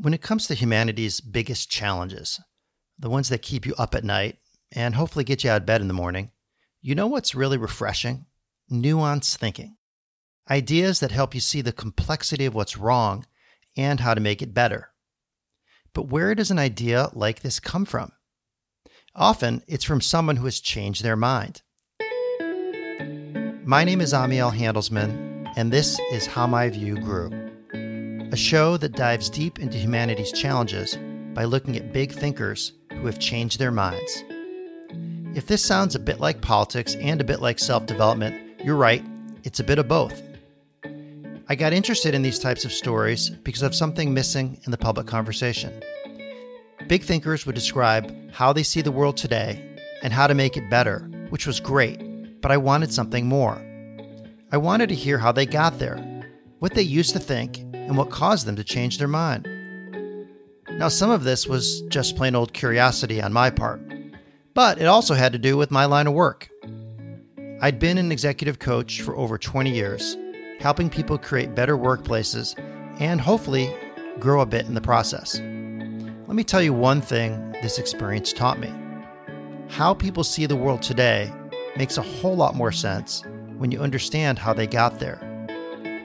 When it comes to humanity's biggest challenges, the ones that keep you up at night and hopefully get you out of bed in the morning, you know what's really refreshing? Nuanced thinking. Ideas that help you see the complexity of what's wrong and how to make it better. But where does an idea like this come from? Often, it's from someone who has changed their mind. My name is Amiel Handelsman, and this is How My View Grew, a show that dives deep into humanity's challenges by looking at big thinkers who have changed their minds. If this sounds a bit like politics and a bit like self development, you're right, it's a bit of both. I got interested in these types of stories because of something missing in the public conversation. Big thinkers would describe how they see the world today and how to make it better, which was great, but I wanted something more. I wanted to hear how they got there, what they used to think, and what caused them to change their mind. Now, some of this was just plain old curiosity on my part, but it also had to do with my line of work. I'd been an executive coach for over 20 years, helping people create better workplaces and hopefully grow a bit in the process. Let me tell you one thing this experience taught me. How people see the world today makes a whole lot more sense when you understand how they got there,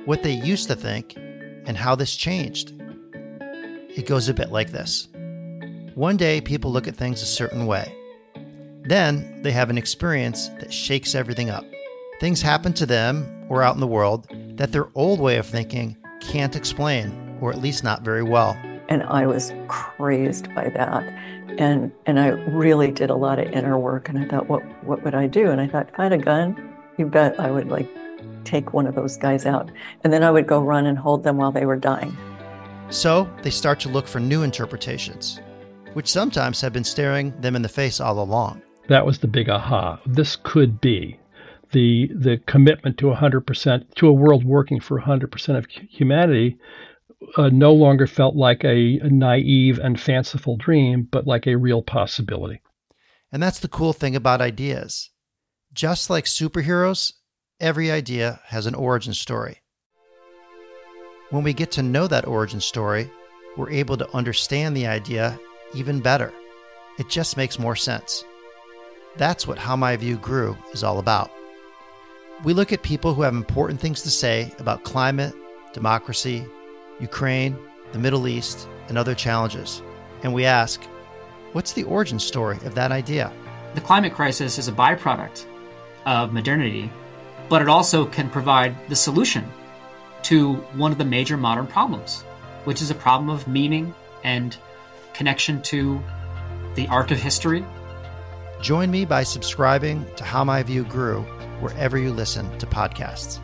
what they used to think, and how this changed. It goes a bit like this One day, people look at things a certain way. Then they have an experience that shakes everything up. Things happen to them or out in the world that their old way of thinking can't explain, or at least not very well and I was crazed by that. And and I really did a lot of inner work and I thought what what would I do? And I thought if I had a gun, you bet I would like take one of those guys out. And then I would go run and hold them while they were dying. So they start to look for new interpretations, which sometimes have been staring them in the face all along. That was the big aha. This could be the the commitment to 100% to a world working for 100% of humanity uh, no longer felt like a, a naive and fanciful dream, but like a real possibility. And that's the cool thing about ideas. Just like superheroes, every idea has an origin story. When we get to know that origin story, we're able to understand the idea even better. It just makes more sense. That's what How My View Grew is all about. We look at people who have important things to say about climate, democracy, Ukraine, the Middle East, and other challenges. And we ask, what's the origin story of that idea? The climate crisis is a byproduct of modernity, but it also can provide the solution to one of the major modern problems, which is a problem of meaning and connection to the arc of history. Join me by subscribing to How My View Grew wherever you listen to podcasts.